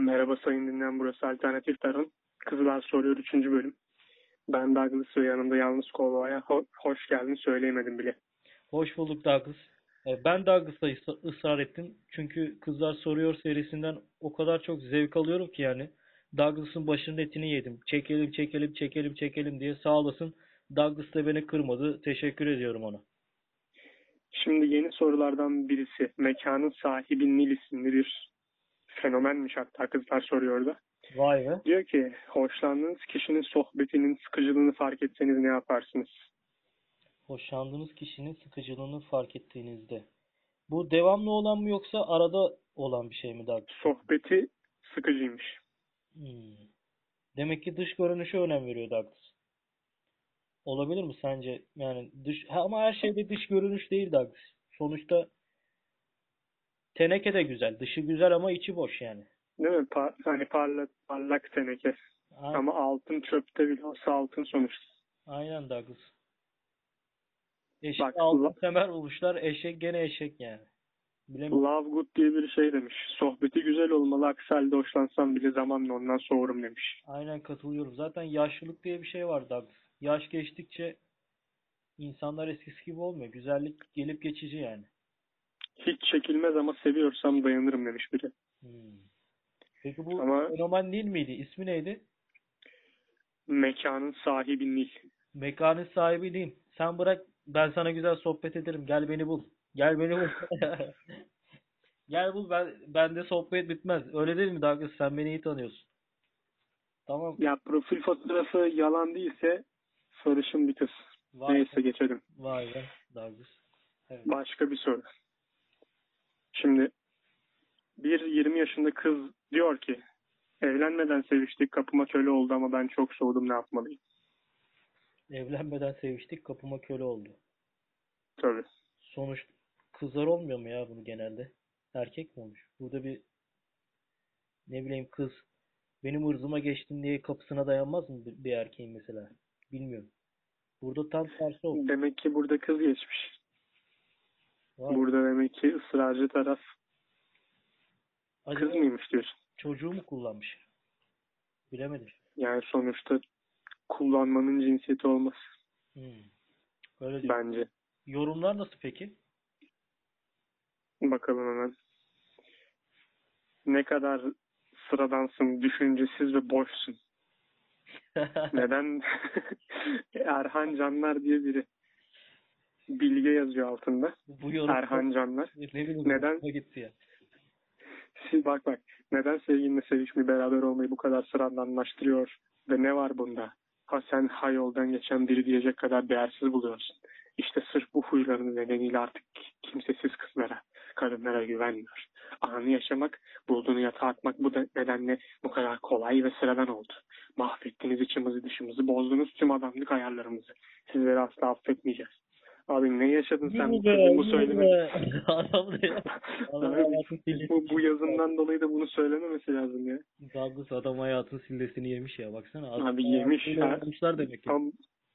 Merhaba sayın dinleyen burası Alternatif Tarım. Kızlar Soruyor 3. bölüm. Ben Douglas ve yanımda yalnız Kova'ya ho- hoş geldin söyleyemedim bile. Hoş bulduk Douglas. E, Ben Douglas'a ıs- ısrar ettim. Çünkü Kızlar Soruyor serisinden o kadar çok zevk alıyorum ki yani. Douglas'ın başının etini yedim. Çekelim, çekelim, çekelim, çekelim diye sağ olasın. Douglas da beni kırmadı. Teşekkür ediyorum ona. Şimdi yeni sorulardan birisi mekanın sahibi Nil isimli bir fenomenmiş hatta kızlar soruyor da. Vay be. Diyor ki hoşlandığınız kişinin sohbetinin sıkıcılığını fark etseniz ne yaparsınız? Hoşlandığınız kişinin sıkıcılığını fark ettiğinizde. Bu devamlı olan mı yoksa arada olan bir şey mi Douglas? Sohbeti sıkıcıymış. Hmm. Demek ki dış görünüşe önem veriyor Douglas. Olabilir mi sence? Yani dış ha, ama her şeyde dış görünüş değil Douglas. Sonuçta teneke de güzel. Dışı güzel ama içi boş yani. Değil mi? Pa- hani parlak, parlak teneke. A- Ama altın çöpte bile olsa altın sonuçta. Aynen Douglas. Eşek Bak, altın semer bulmuşlar. Eşek gene eşek yani. Bilemiyorum. Love good diye bir şey demiş. Sohbeti güzel olmalı. Aksi halde hoşlansam bile zamanla ondan soğurum demiş. Aynen katılıyorum. Zaten yaşlılık diye bir şey var Douglas. Yaş geçtikçe insanlar eskisi gibi olmuyor. Güzellik gelip geçici yani. Hiç çekilmez ama seviyorsam dayanırım demiş biri. Hmm. Peki bu Ama- fenomen Nil miydi? İsmi neydi? Mekanın sahibi Nil. Mekanın sahibi Nil. Sen bırak ben sana güzel sohbet ederim. Gel beni bul. Gel beni bul. Gel bul ben bende sohbet bitmez. Öyle değil mi Douglas? Sen beni iyi tanıyorsun. Tamam. Ya profil fotoğrafı yalan değilse sarışın bir kız. Vay Neyse be. geçelim. Vay be Douglas. Evet. Başka bir soru. Şimdi bir 20 yaşında kız diyor ki evlenmeden seviştik kapıma köle oldu ama ben çok soğudum ne yapmalıyım? Evlenmeden seviştik kapıma köle oldu. Tabii. Sonuç kızlar olmuyor mu ya bunu genelde? Erkek mi olmuş? Burada bir ne bileyim kız benim ırzıma geçtin diye kapısına dayanmaz mı bir erkeğin mesela? Bilmiyorum. Burada tam tersi oldu. Demek ki burada kız geçmiş. Vay, Burada demek ki ısrarcı taraf kız mıymış diyorsun. çocuğu mu kullanmış? Bilemedim. Yani sonuçta kullanmanın cinsiyeti olmaz Hmm. Öyle diyor. bence. Yorumlar nasıl peki? Bakalım hemen. Ne kadar sıradansın, düşüncesiz ve boşsun. Neden? Erhan Canlar diye biri. Bilge yazıyor altında. Bu yorum Erhan Canlar. ne bileyim Neden? gitti ya. Siz bak bak. Neden sevgilinle sevişmeyi beraber olmayı bu kadar sıradanlaştırıyor ve ne var bunda? Ha sen ha yoldan geçen biri diyecek kadar değersiz buluyorsun. İşte sırf bu huyların nedeniyle artık kimsesiz kızlara, kadınlara güvenmiyor. Anı yaşamak, bulduğunu yatağa atmak bu da nedenle bu kadar kolay ve sıradan oldu. Mahvettiniz içimizi dışımızı, bozdunuz tüm adamlık ayarlarımızı. Sizleri asla affetmeyeceğiz. Abi ne yaşadın sen bu kızın bu söyleme? Adam da ya. Abi, bu, bu yazından dolayı da bunu söylememesi lazım ya. Douglas adam hayatın sillesini yemiş ya baksana. Adam Abi yemiş oynamışlar demek ki. Tam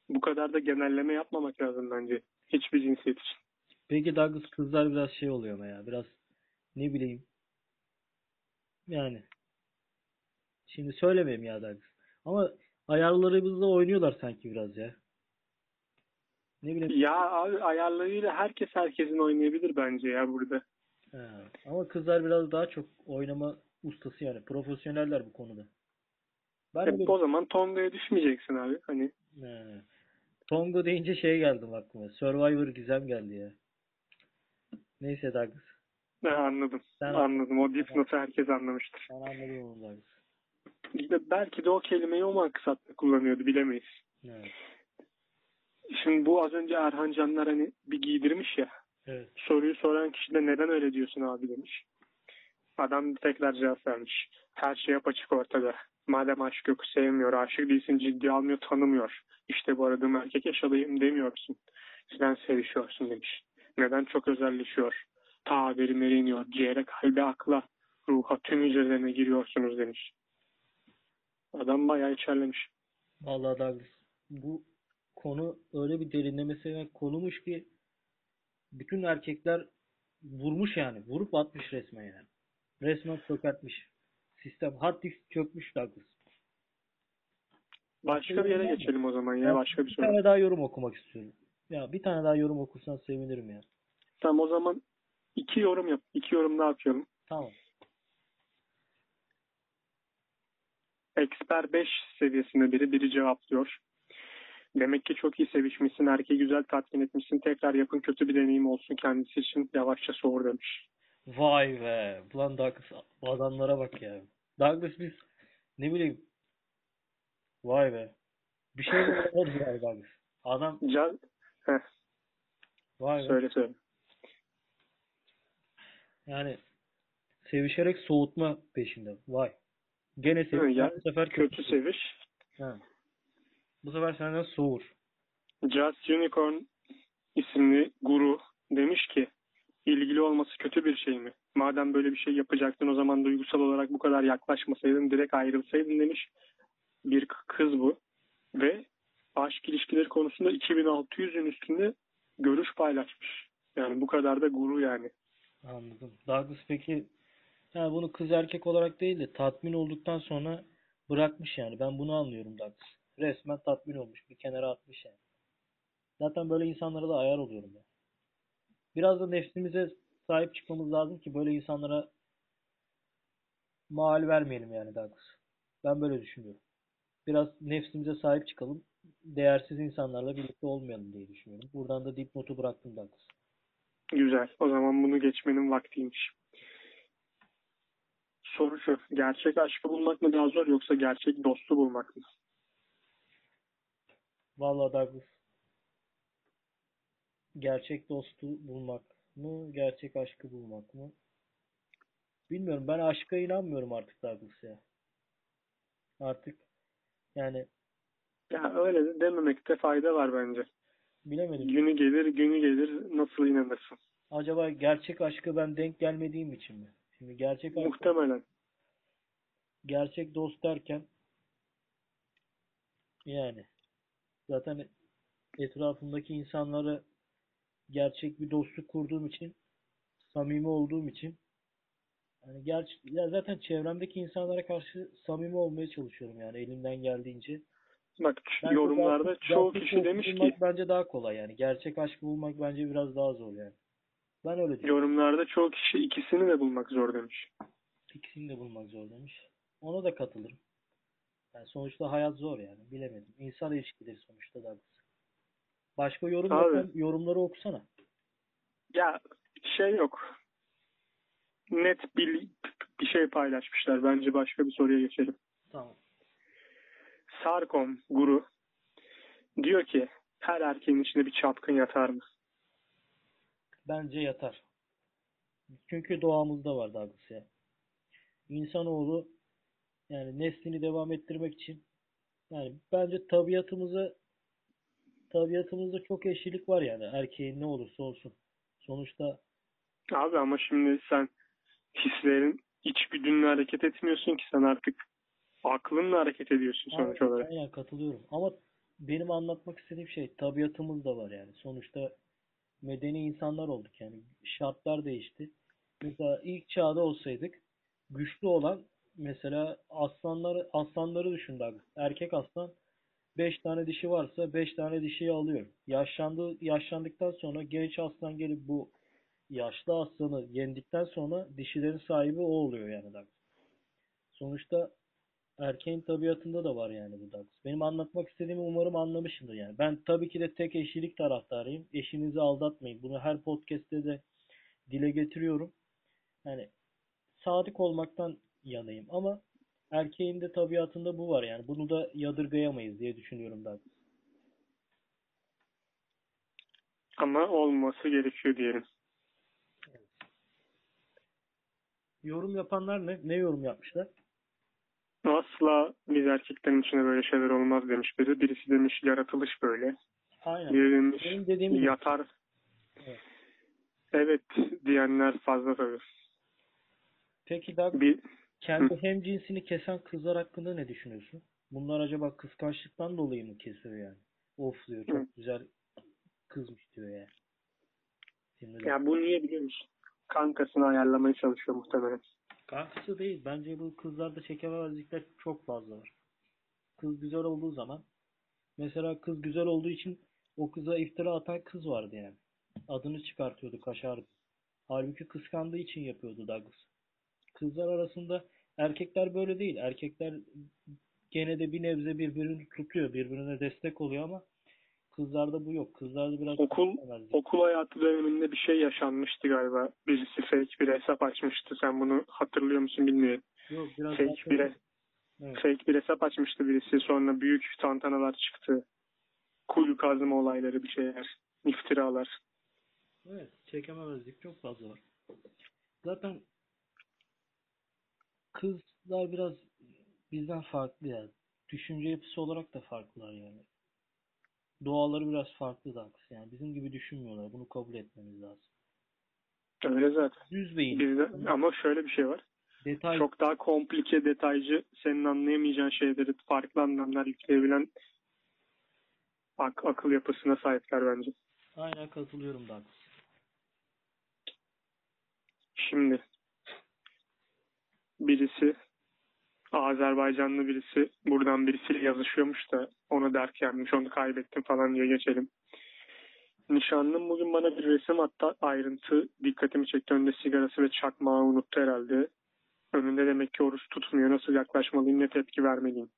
bu kadar da genelleme yapmamak lazım bence. Hiçbir cinsiyet için. Peki Douglas kızlar biraz şey oluyor ama ya biraz ne bileyim yani şimdi söylemeyeyim ya Douglas ama ayarlarımızla oynuyorlar sanki biraz ya. Ne bileyim Ya abi ayarlarıyla herkes herkesin oynayabilir bence ya burada. ha. Ama kızlar biraz daha çok oynama ustası yani profesyoneller bu konuda. Ben Hep o zaman Tonga'ya düşmeyeceksin abi. Hani He. Tongo deyince şey geldi aklıma. Survivor Gizem geldi ya. Neyse Douglas. ne anladım. Sen- Anladım. O dipnotu herkes anlamıştır. Ben anladım onu Douglas. İşte belki de o kelimeyi o maksatta kullanıyordu bilemeyiz. Evet. Şimdi bu az önce Erhan Canlar hani bir giydirmiş ya. Evet. Soruyu soran kişi de neden öyle diyorsun abi demiş. Adam tekrar cevap vermiş. Her şey apaçık ortada. Madem aşk yok sevmiyor, aşık değilsin ciddi almıyor, tanımıyor. İşte bu aradığım erkek yaşadayım demiyorsun. Sen sevişiyorsun demiş. Neden çok özelleşiyor? Ta derinlere iniyor. Ciğere, kalbe, akla, ruha tüm hücrelerine giriyorsunuz demiş. Adam bayağı içerlemiş. Vallahi Douglas. Bu konu öyle bir derinlemesine konumuş ki bütün erkekler vurmuş yani. Vurup atmış resmen yani. Resmen çökertmiş. Sistem hard disk çökmüş Douglas. Başka bir yere geçelim o zaman ya. Başka bir Bir soru. tane daha yorum okumak istiyorum. Ya bir tane daha yorum okursan sevinirim ya. Tamam o zaman iki yorum yap. İki yorum daha yapıyorum. Tamam. Expert 5 seviyesinde biri biri cevaplıyor. Demek ki çok iyi sevişmişsin. Erkeği güzel tatmin etmişsin. Tekrar yapın kötü bir deneyim olsun kendisi için. Yavaşça soğur demiş. Vay be. Ulan Douglas adamlara bak ya. Douglas biz ne bileyim. Vay be. Bir şey oldu ya Douglas? Adam Can, Heh, vay be. söyle söyle. Yani sevişerek soğutma peşinde. Vay. Gene seviş. Ya, Bu sefer Kötü seviş. Ha. Bu sefer senden soğur. Just Unicorn isimli guru demiş ki ilgili olması kötü bir şey mi? Madem böyle bir şey yapacaktın o zaman duygusal olarak bu kadar yaklaşmasaydın direkt ayrılsaydın demiş. Bir kız bu. Ve aşk ilişkileri konusunda 2600'ün üstünde görüş paylaşmış. Yani bu kadar da guru yani. Anladım. Douglas peki yani bunu kız erkek olarak değil de tatmin olduktan sonra bırakmış yani. Ben bunu anlıyorum Douglas. Resmen tatmin olmuş. Bir kenara atmış yani. Zaten böyle insanlara da ayar oluyorum ya. Biraz da nefsimize sahip çıkmamız lazım ki böyle insanlara mal vermeyelim yani Douglas. Ben böyle düşünüyorum. Biraz nefsimize sahip çıkalım. Değersiz insanlarla birlikte olmayalım diye düşünüyorum. Buradan da dipnotu bıraktım Douglas. Güzel. O zaman bunu geçmenin vaktiymiş. Soru şu. Gerçek aşkı bulmak mı daha zor yoksa gerçek dostu bulmak mı? Vallahi Douglas. Gerçek dostu bulmak mı? Gerçek aşkı bulmak mı? Bilmiyorum. Ben aşka inanmıyorum artık Douglas ya. Artık yani Ya öyle de dememekte fayda var bence. bilemedim. Günü gelir, günü gelir nasıl inanırsın? Acaba gerçek aşkı ben denk gelmediğim için mi? Şimdi gerçek aşk, Muhtemelen. gerçek dost derken yani zaten etrafımdaki insanları gerçek bir dostluk kurduğum için samimi olduğum için yani gerçi ya zaten çevremdeki insanlara karşı samimi olmaya çalışıyorum yani elimden geldiğince. Bak Bence yorumlarda gerçek- çoğu kişi demiş ki bence daha kolay yani. Gerçek aşkı bulmak bence biraz daha zor yani. Ben öyle düşünüyorum. yorumlarda çoğu kişi ikisini de bulmak zor demiş. İkisini de bulmak zor demiş. Ona da katılırım. Yani sonuçta hayat zor yani. Bilemedim. İnsan ilişkileri sonuçta da Başka yorum Abi. yapan yorumları okusana. Ya şey yok. Net bir, bir şey paylaşmışlar. Bence başka bir soruya geçelim. Tamam. Sarkom guru diyor ki her erkeğin içinde bir çapkın yatar mı? Bence yatar. Çünkü doğamızda var Douglas ya. İnsanoğlu yani neslini devam ettirmek için yani bence tabiatımıza tabiatımızda çok eşlilik var yani erkeğin ne olursa olsun. Sonuçta Abi ama şimdi sen hislerin içgüdünle hareket etmiyorsun ki sen artık aklınla hareket ediyorsun sonuç Aynen, olarak. aynen katılıyorum. Ama benim anlatmak istediğim şey tabiatımız da var yani. Sonuçta medeni insanlar olduk yani. Şartlar değişti. Mesela ilk çağda olsaydık güçlü olan mesela aslanları aslanları düşün bak. Erkek aslan 5 tane dişi varsa 5 tane dişiyi alıyor. Yaşlandı yaşlandıktan sonra genç aslan gelip bu yaşlı aslanı yendikten sonra dişilerin sahibi o oluyor yani bak. Sonuçta erkeğin tabiatında da var yani bu Douglas. Benim anlatmak istediğimi umarım anlamışsındır yani. Ben tabii ki de tek eşlilik taraftarıyım. Eşinizi aldatmayın. Bunu her podcast'te de dile getiriyorum. Yani sadık olmaktan yanayım ama erkeğin de tabiatında bu var yani. Bunu da yadırgayamayız diye düşünüyorum Douglas. Ama olması gerekiyor diyelim. Yorum yapanlar ne? Ne yorum yapmışlar? Asla biz erkeklerin içinde böyle şeyler olmaz demiş biri. Birisi demiş yaratılış böyle. Aynen. Biri demiş Benim dediğim gibi. yatar. Evet. Evet diyenler fazla tabii. Peki Douglas Bir, kendi hem cinsini kesen kızlar hakkında ne düşünüyorsun? Bunlar acaba kıskançlıktan dolayı mı kesiyor yani? Of diyor çok Hı. güzel kızmış diyor yani. Şimdi ya bu niye biliyor musun? Kankasını ayarlamaya çalışıyor muhtemelen. Kankısı değil. Bence bu kızlarda çekememezlikler çok fazla var. Kız güzel olduğu zaman mesela kız güzel olduğu için o kıza iftira atan kız vardı yani. Adını çıkartıyordu, kaşardı. Halbuki kıskandığı için yapıyordu Douglas. Kızlar arasında erkekler böyle değil. Erkekler gene de bir nebze birbirini tutuyor, birbirine destek oluyor ama kızlarda bu yok. Kızlarda biraz Okul okul hayatı döneminde bir şey yaşanmıştı galiba. Birisi fake bir hesap açmıştı. Sen bunu hatırlıyor musun bilmiyorum. Yok biraz Fake bir, Evet. fake bir hesap açmıştı birisi. Sonra büyük tantanalar çıktı. Kuyu kazma olayları bir şeyler. iftiralar. Evet, çekememezlik çok fazla var. Zaten kızlar biraz bizden farklı ya. Düşünce yapısı olarak da farklılar yani. Doğaları biraz farklı da haklısın. Yani bizim gibi düşünmüyorlar. Bunu kabul etmemiz lazım. Öyle zaten. Düz beyin. Bizde, ama şöyle bir şey var. Detay Çok daha komplike, detaycı, senin anlayamayacağın şeyleri farklı anlamlar yükleyebilen ak- akıl yapısına sahipler bence. aynen katılıyorum da. Şimdi birisi Azerbaycanlı birisi buradan birisiyle yazışıyormuş da ona dert gelmiş onu kaybettim falan diye geçelim. Nişanlım bugün bana bir resim hatta ayrıntı dikkatimi çekti. Önünde sigarası ve çakmağı unuttu herhalde. Önünde demek ki oruç tutmuyor. Nasıl yaklaşmalıyım ne tepki vermeliyim?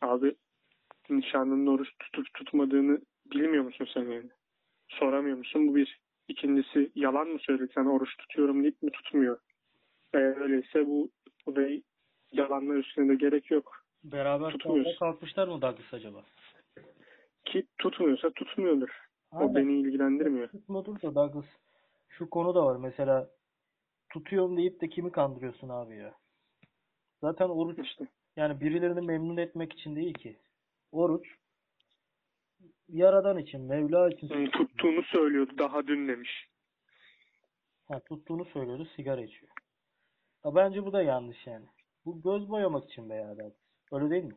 Abi nişanlının oruç tutup tutmadığını bilmiyor musun sen yani? Soramıyor musun? Bu bir. İkincisi yalan mı söyledi? Sen oruç tutuyorum deyip mi tutmuyor? Eğer öyleyse bu, da yalanlar üstüne de gerek yok. Beraber Tutmuyoruz. kalkmışlar mı Douglas acaba? Ki tutmuyorsa tutmuyordur. O Aynen. beni ilgilendirmiyor. Tutmadır da Douglas. Şu konu da var mesela. Tutuyorum deyip de kimi kandırıyorsun abi ya? Zaten oruç İşte. Yani birilerini memnun etmek için değil ki. Oruç Yaradan için, Mevla için Hmm, Tuttuğunu söylüyordu daha dün demiş. ha, tuttuğunu söylüyordu, sigara içiyor. Ha, bence bu da yanlış yani. Bu göz boyamak için be ya. Öyle değil mi?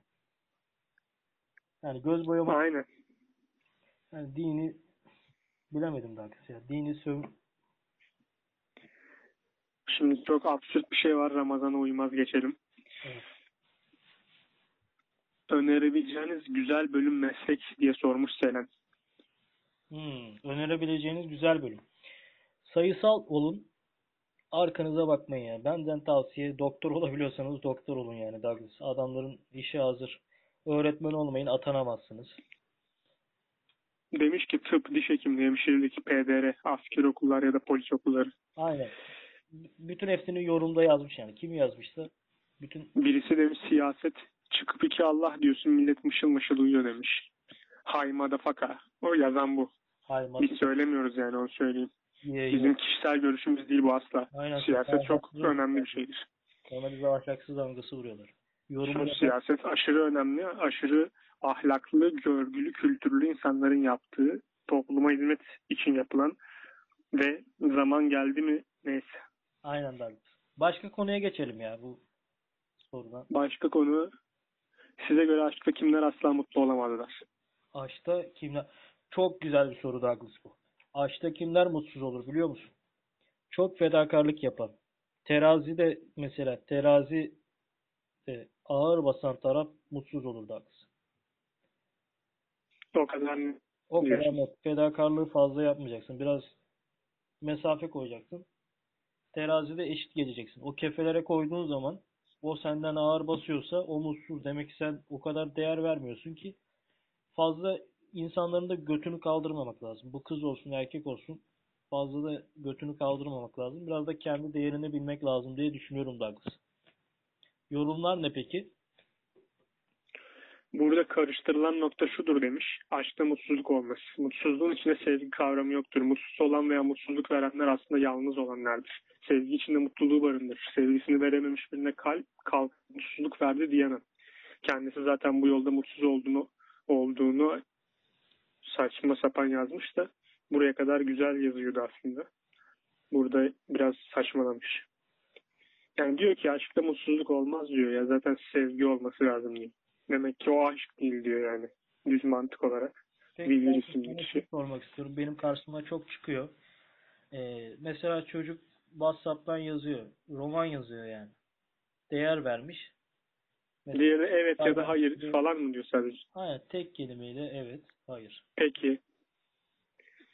Yani göz boyamak, Aynen. yani dini bilemedim Douglas ya. Dini söv Şimdi çok absürt bir şey var. Ramazan'a uymaz geçelim. Evet. Önerebileceğiniz güzel bölüm meslek diye sormuş Selen. Hmm, önerebileceğiniz güzel bölüm. Sayısal olun. Arkanıza bakmayın ya. Benden tavsiye doktor olabiliyorsanız doktor olun yani Douglas. Adamların işi hazır. Öğretmen olmayın atanamazsınız. Demiş ki tıp, diş hekimliği, hemşirelik, PDR, asker okullar ya da polis okulları. Aynen. Bütün hepsini yorumda yazmış yani. Kim yazmışsa bütün Birisi demiş siyaset. Çıkıp iki Allah diyorsun millet mışıl mışıl uyuyor demiş. Haymada faka. O yazan bu. haymat Biz söylemiyoruz yani onu söyleyeyim. Bizim kişisel görüşümüz değil bu asla. Aynen. Siyaset çok önemli bir şeydir. Ona bize ahlaksız damgası vuruyorlar. Yorumu siyaset aşırı önemli, aşırı ahlaklı, görgülü, kültürlü insanların yaptığı, topluma hizmet için yapılan ve zaman geldi mi neyse. Aynen Douglas. Başka konuya geçelim ya bu sorudan. Başka konu size göre aşkta kimler asla mutlu olamadılar? Aşkta kimler? Çok güzel bir soru Douglas bu. Aşkta kimler mutsuz olur biliyor musun? Çok fedakarlık yapan. Terazi de mesela terazi e, ağır basan taraf mutsuz olur Douglas. O kadar O kadar net. Fedakarlığı fazla yapmayacaksın. Biraz mesafe koyacaksın. Terazide eşit geleceksin. O kefelere koyduğun zaman o senden ağır basıyorsa o mutsuz. Demek ki sen o kadar değer vermiyorsun ki fazla insanların da götünü kaldırmamak lazım. Bu kız olsun erkek olsun fazla da götünü kaldırmamak lazım. Biraz da kendi değerini bilmek lazım diye düşünüyorum Douglas. Yorumlar ne peki? Burada karıştırılan nokta şudur demiş. Aşkta mutsuzluk olması. Mutsuzluğun içinde sevgi kavramı yoktur. Mutsuz olan veya mutsuzluk verenler aslında yalnız olanlardır. Sevgi içinde mutluluğu barındırır. Sevgisini verememiş birine kalp, kalp mutsuzluk verdi diyemem. Kendisi zaten bu yolda mutsuz olduğunu olduğunu saçma sapan yazmış da buraya kadar güzel yazıyordu aslında. Burada biraz saçmalamış. Yani diyor ki aşkta mutsuzluk olmaz diyor ya zaten sevgi olması lazım diyor. Demek ki o aşk değil diyor yani. Düz mantık olarak. Peki, ben isimli kişi. şey sormak istiyorum. Benim karşıma çok çıkıyor. Ee, mesela çocuk WhatsApp'tan yazıyor. Roman yazıyor yani. Değer vermiş. Mesela- Diğeri evet ya da hayır falan mı diyor sadece? Aynen tek kelimeyle evet, hayır. Peki.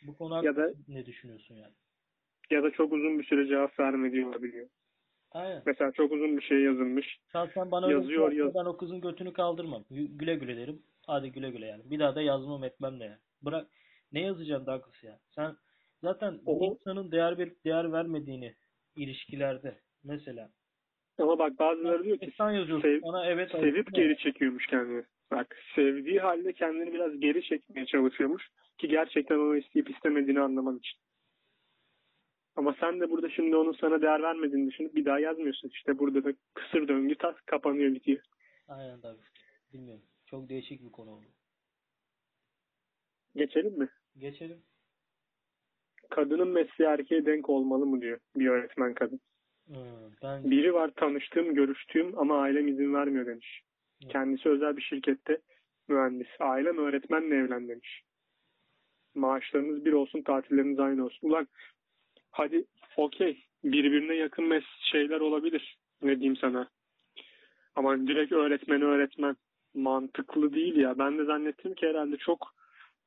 Bu konu Ya da- ne düşünüyorsun yani? Ya da çok uzun bir süre cevap vermediği olabiliyor. Aynen. Mesela çok uzun bir şey yazılmış. Şahsen bana öyle bir Yazıyor, yapsa yaz- ben o kızın götünü kaldırmam. Gü- Güle güle derim. Hadi güle güle yani. Bir daha da yazmam etmem de yani. Bırak ne yazacaksın Douglas ya? Sen zaten O- bir insanın değer bir değer vermediğini ilişkilerde mesela Ama bak bazıları diyor ki sen yazıyorsun sev- bana evet sevip geri çekiyormuş kendini. Bak sevdiği halde kendini biraz geri çekmeye çalışıyormuş ki gerçekten onu isteyip istemediğini anlaman için. Ama sen de burada şimdi onun sana değer vermediğini düşünüp bir daha yazmıyorsun. İşte burada da kısır döngü tas kapanıyor bitiyor. Aynen Douglas. Bilmiyorum. Çok değişik bir konu oldu. Geçelim mi? Geçelim. Kadının mesleği erkeğe denk olmalı mı diyor bir öğretmen kadın. Hmm, ben Biri var tanıştığım, görüştüğüm ama ailem izin vermiyor demiş. Evet. Kendisi özel bir şirkette mühendis. Ailem öğretmenle evlen demiş. Maaşlarınız bir olsun, tatilleriniz aynı olsun. Ulan hadi okey birbirine yakın mes şeyler olabilir. Ne diyeyim sana. Ama direkt öğretmen öğretmen mantıklı değil ya. Ben de zannettim ki herhalde çok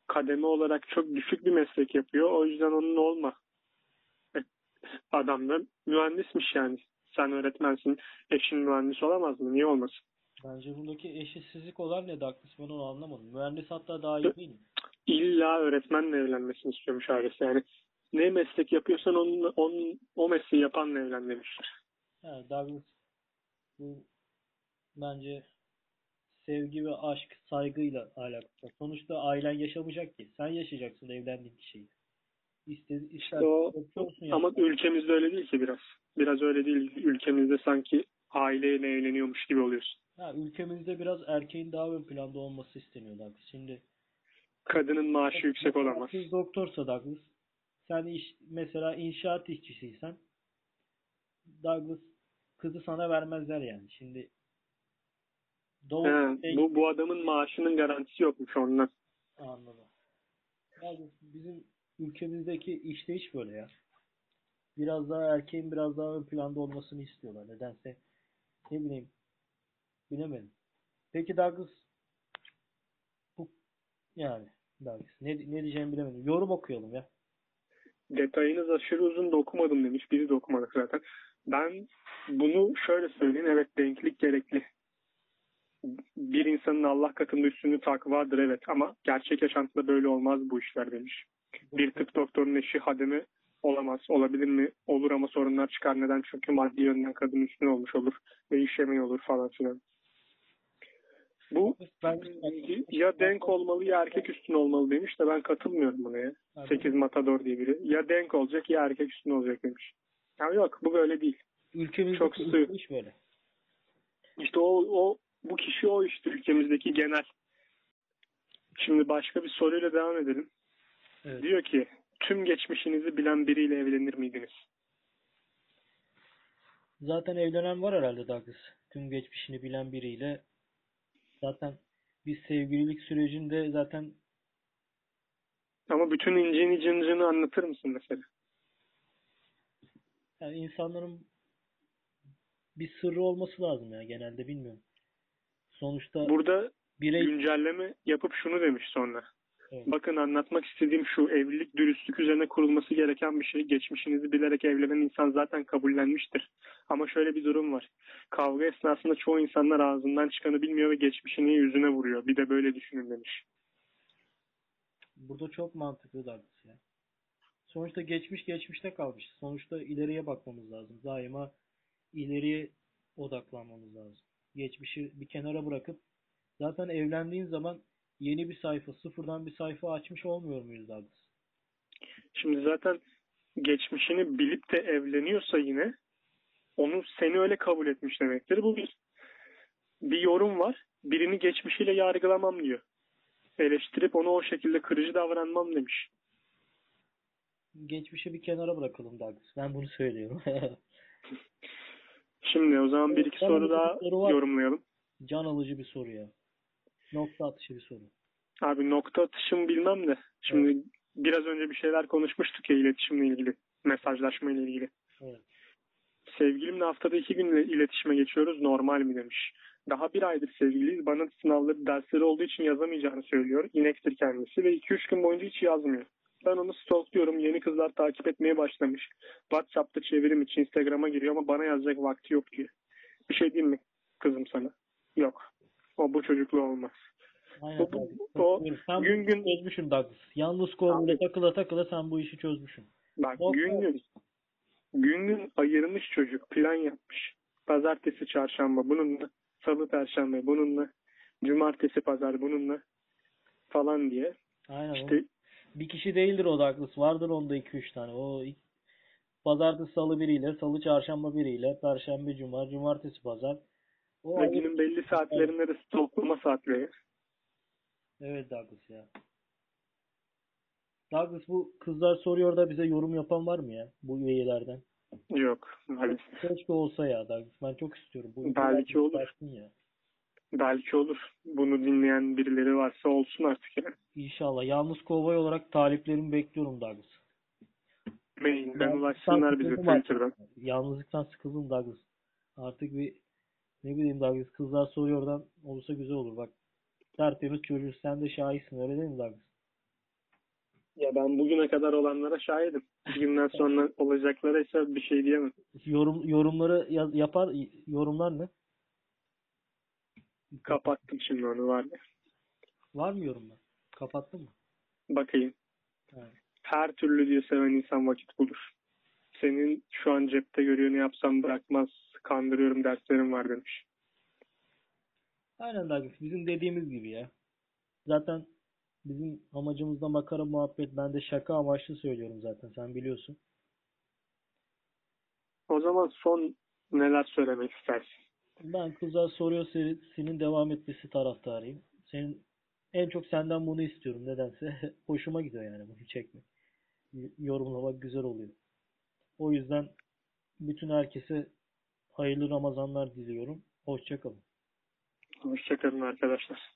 kademe olarak çok düşük bir meslek yapıyor. O yüzden onun olma. Adam da mühendismiş yani. Sen öğretmensin. Eşin mühendis olamaz mı? Niye olmasın? bence bundaki eşitsizlik olan ne Douglas ben onu anlamadım. Mühendis hatta daha iyi değil mi? İlla öğretmenle evlenmesini istiyormuş ailesi. Yani ne meslek yapıyorsan onun, onun o mesleği yapanla evlen demişler. Ha, Douglas bu bence sevgi ve aşk, saygıyla alakalı. Sonuçta ailen yaşamayacak ki. Sen yaşayacaksın evlendiğin kişiyi. İster, ister O, yapıyorsun ama yapma. ülkemizde öyle değil ki biraz. Biraz öyle değil. Ülkemizde sanki aileyle evleniyormuş gibi oluyorsun. Ha, ülkemizde biraz erkeğin daha ön planda olması isteniyor Douglas. Şimdi Kadının maaşı yüksek olamaz. Kız doktorsa Douglas. Sen iş, mesela inşaat işçisiysen Douglas kızı sana vermezler yani. Şimdi doğu He, şey- bu, bu adamın maaşının garantisi yokmuş ondan. Anladım. Douglas bizim ülkemizdeki işleyiş böyle ya. Biraz daha erkeğin biraz daha ön planda olmasını istiyorlar. Nedense ne bileyim bilemedim. Peki Douglas bu yani Douglas ne, ne diyeceğimi bilemedim. Yorum okuyalım ya. Detayınız aşırı uzun da okumadım demiş. Biri de okumadık zaten. Ben bunu şöyle söyleyeyim. Evet denklik gerekli. Bir insanın Allah katında üstünlüğü takı vardır evet ama gerçek yaşantıda böyle olmaz bu işler demiş. Bir tıp doktorunun eşi hademe olamaz. Olabilir mi? Olur ama sorunlar çıkar. Neden? Çünkü maddi yönden kadın üstün olmuş olur ve iş yemeği olur falan filan. Bu Ben, ya denk olmalı ya erkek üstün olmalı demiş de ben katılmıyorum buna ya. 8 Matador diye biri. Ya denk olacak ya erkek üstün olacak demiş. Ya yok bu böyle değil. Ülkemizdeki Çok sığ. iş böyle. İşte o, o bu kişi o işte ülkemizdeki genel. Şimdi başka bir soruyla devam edelim. Evet. Diyor ki tüm geçmişinizi bilen biriyle evlenir miydiniz? Zaten evlenen var herhalde Douglas. Tüm geçmişini bilen biriyle. Zaten bir sevgililik sürecinde zaten Ama bütün incini cıncını anlatır mısın mesela? yani insanların bir sırrı olması lazım ya genelde bilmiyorum. Sonuçta Burada birey güncelleme yapıp şunu demiş sonra. Evet. Bakın anlatmak istediğim şu evlilik dürüstlük üzerine kurulması gereken bir şey. Geçmişinizi bilerek evlenen insan zaten kabullenmiştir. Ama şöyle bir durum var. Kavga esnasında çoğu insanlar ağzından çıkanı bilmiyor ve geçmişini yüzüne vuruyor. Bir de böyle düşünün demiş. burada çok mantıklı Douglas ya. Sonuçta geçmiş geçmişte kalmış. Sonuçta ileriye bakmamız lazım. Daima ileriye odaklanmamız lazım. Geçmişi bir kenara bırakıp zaten evlendiğin zaman yeni bir sayfa, sıfırdan bir sayfa açmış olmuyor muyuz Douglas? Şimdi zaten geçmişini bilip de evleniyorsa yine onu seni öyle kabul etmiş demektir. Bu bir, bir yorum var. Birini geçmişiyle yargılamam diyor. Eleştirip onu o şekilde kırıcı davranmam demiş. Geçmişi bir kenara bırakalım Douglas. Ben bunu söylüyorum. Şimdi o zaman bir iki soru daha soru var. yorumlayalım. Can alıcı bir soru ya. Nokta atışı bir soru. Abi nokta atışım bilmem de. Şimdi biraz önce bir şeyler konuşmuştuk ya iletişimle ilgili. Mesajlaşma ile ilgili. Evet. Sevgilimle haftada iki gün iletişime geçiyoruz. Normal mi demiş. Daha bir aydır sevgiliyiz. Bana sınavları, dersleri olduğu için yazamayacağını söylüyor. İnektir kendisi ve 2-3 gün boyunca hiç yazmıyor. Ben onu stalkluyorum. Yeni kızlar takip etmeye başlamış. WhatsApp'ta çevirim için Instagram'a giriyor ama bana yazacak vakti yok diyor. Bir şey diyeyim mi kızım sana? Yok. O bu çocuklu olmaz. Aynen. Bu- Douglas. o sen gün bu gün- çözmüşsün Douglas. Yalnız Abi- takıla takıla sen bu işi çözmüşsün. Bak Yok, gün gün gün gün ayırmış çocuk. Plan yapmış. Pazartesi, çarşamba bununla. Salı, perşembe bununla. Cumartesi, pazar bununla. Falan diye. Aynen. o- İşte Bir kişi değildir o Douglas. Vardır onda 2-3 tane. O pazartesi salı biriyle, salı çarşamba biriyle, perşembe cuma, cumartesi pazar. O ve günün belli saatlerinde de stalklama saatleri. Evet Douglas ya. Douglas bu kızlar soruyor da bize yorum yapan var mı ya bu üyelerden? Yok. Maalesef. Keşke olsa ya Douglas. Ben çok istiyorum. Bu Belki olur. Ya. Belki olur. Bunu dinleyen birileri varsa olsun artık yani. İnşallah. Yalnız kovboy olarak taliplerimi bekliyorum Douglas. Mailden ulaşsınlar bize. Twitter'dan. Yalnızlıktan sıkıldım Douglas. Artık bir ne bileyim Douglas kızlar soruyordan olursa güzel olur. Bak tertemiz çocuğuz. Sen de şahitsin öyle değil mi Douglas? Ya ben bugüne kadar olanlara şahidim. Bugünden sonra olacaklara ise bir şey diyemem. Yorum yorumları yaz- yapar yorumlar ne? Kapattım şimdi onu var ya. Var mı yorumlar? Kapattın mı? Bakayım. Evet. Her türlü diye seven insan vakit bulur. Senin şu an cepte görüyor ne yapsam bırakmaz. Kandırıyorum derslerim var demiş. Aynen Douglas. Bizim dediğimiz gibi ya. Zaten bizim amacımız da makara muhabbet. Ben de şaka amaçlı söylüyorum zaten. Sen biliyorsun. O zaman son neler söylemek istersin? Ben Kızlar Soruyor serisinin devam etmesi taraftarıyım. Senin en çok senden bunu istiyorum nedense. Hoşuma gidiyor yani bunu çekmek. Yorumlamak güzel oluyor. O yüzden bütün herkese hayırlı Ramazanlar diliyorum. Hoşçakalın. Hoşçakalın arkadaşlar.